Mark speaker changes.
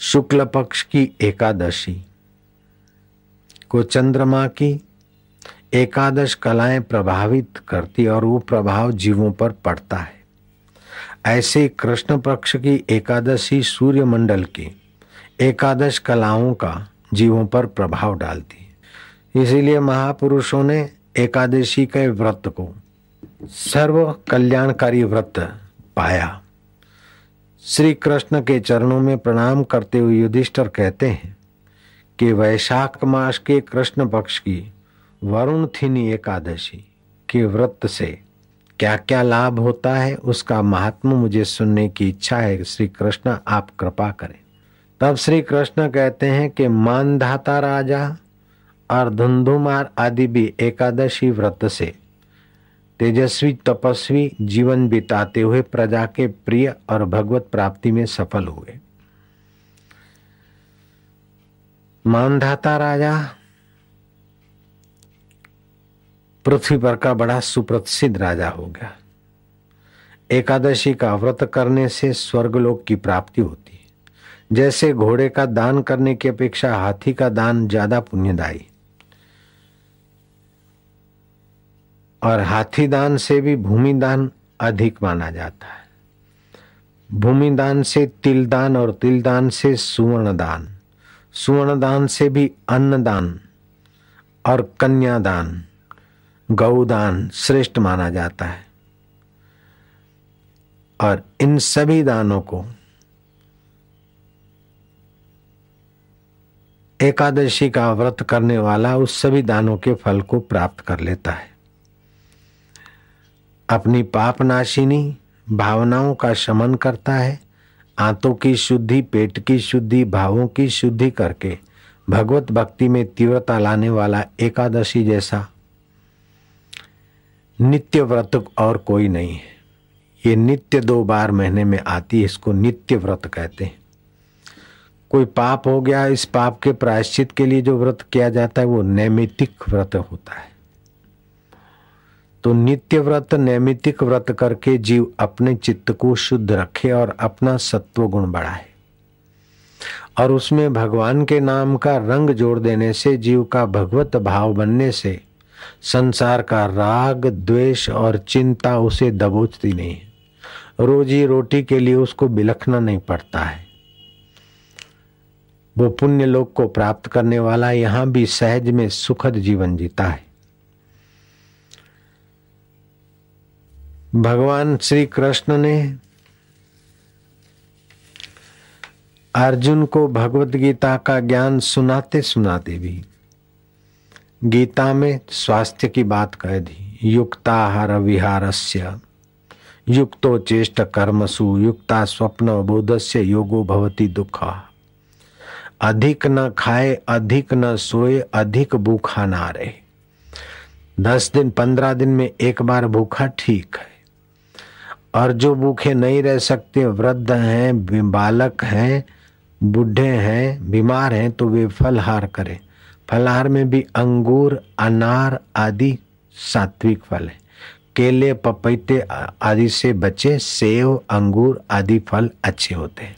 Speaker 1: शुक्ल पक्ष की एकादशी, को चंद्रमा की एकादश कलाएँ प्रभावित करती और वो प्रभाव जीवों पर पड़ता है। ऐसे कृष्ण पक्ष की एकादशी सूर्य मंडल की एकादश कलाओं का जीवों पर प्रभाव डालती है। इसीलिए महापुरुषों ने एकादशी के व्रत को सर्व कल्याणकारी व्रत पाया। श्री कृष्ण के चरणों में प्रणाम करते हुए युधिष्ठर कहते हैं कि वैशाख मास के कृष्ण पक्ष की वरुण थिनी एकादशी के व्रत से क्या क्या लाभ होता है उसका महात्मा मुझे सुनने की इच्छा है। श्री कृष्ण आप कृपा करें। तब श्री कृष्ण कहते हैं कि मानधाता राजा और धुंधुमार आदि भी एकादशी व्रत से तेजस्वी, तपस्वी जीवन बिताते हुए प्रजा के प्रिय और भगवत प्राप्ति में सफल हुए। मानधाता राजा, पृथ्वी पर का बड़ा सुप्रसिद्ध राजा हो गया। एकादशी का व्रत करने से स्वर्गलोक की प्राप्ति होती। है जैसे घोड़े का दान करने की अपेक्षा हाथी का दान ज़्यादा पुण्यदायी। और हाथी दान से भी भूमि दान अधिक माना जाता है। भूमि दान से तिल दान और तिल दान से सुवर्ण दान सुवर्ण दान से भी अन्न दान और कन्यादान, गौदान श्रेष्ठ माना जाता है। और इन सभी दानों को एकादशी का व्रत करने वाला उस सभी दानों के फल को प्राप्त कर लेता है। अपनी पाप नाशिनी भावनाओं का शमन करता है, आंतों की शुद्धि, पेट की शुद्धि, भावों की शुद्धि करके भगवत भक्ति में तीव्रता लाने वाला एकादशी जैसा नित्य व्रत और कोई नहीं है। ये नित्य दो बार महीने में आती है, इसको नित्य व्रत कहते हैं। कोई पाप हो गया, इस पाप के प्रायश्चित के लिए जो व्रत किया जाता है, वो नैमितिक व्रत होता है। तो नित्य व्रत नैमितिक व्रत करके जीव अपने चित्त को शुद्ध रखे और अपना सत्व गुण बढ़ाए। और उसमें भगवान के नाम का रंग जोड़ देने से, जीव का भगवत भाव बनने से, संसार का राग, द्वेष और चिंता उसे दबोचती नहीं। है रोजी रोटी के लिए उसको बिलखना नहीं पड़ता है। वो पुण्य लोक को प्राप्त करने वाला यहाँ भी सहज में सुखद जीवन जीता है। भगवान श्री कृष्ण ने अर्जुन को भगवत गीता का ज्ञान सुनाते सुनाते भी गीता में स्वास्थ्य की बात कह दी। युक्ताहार विहारस्य, युक्तो चेष्ट कर्मसु, युक्ता स्वप्न बोधस्य योगो भवती दुख। अधिक न खाए, अधिक न सोए, अधिक भूखा ना रहे। दस दिन, पंद्रह दिन में एक बार भूखा ठीक है। और जो भूखे नहीं रह सकते, वृद्ध हैं बालक हैं, बूढ़े हैं, बीमार हैं तो वे फलहार करें। फलहार में भी अंगूर, अनार आदि सात्विक फल हैं। केले, पपीते आदि से बचे, सेव, अंगूर आदि फल अच्छे होते हैं।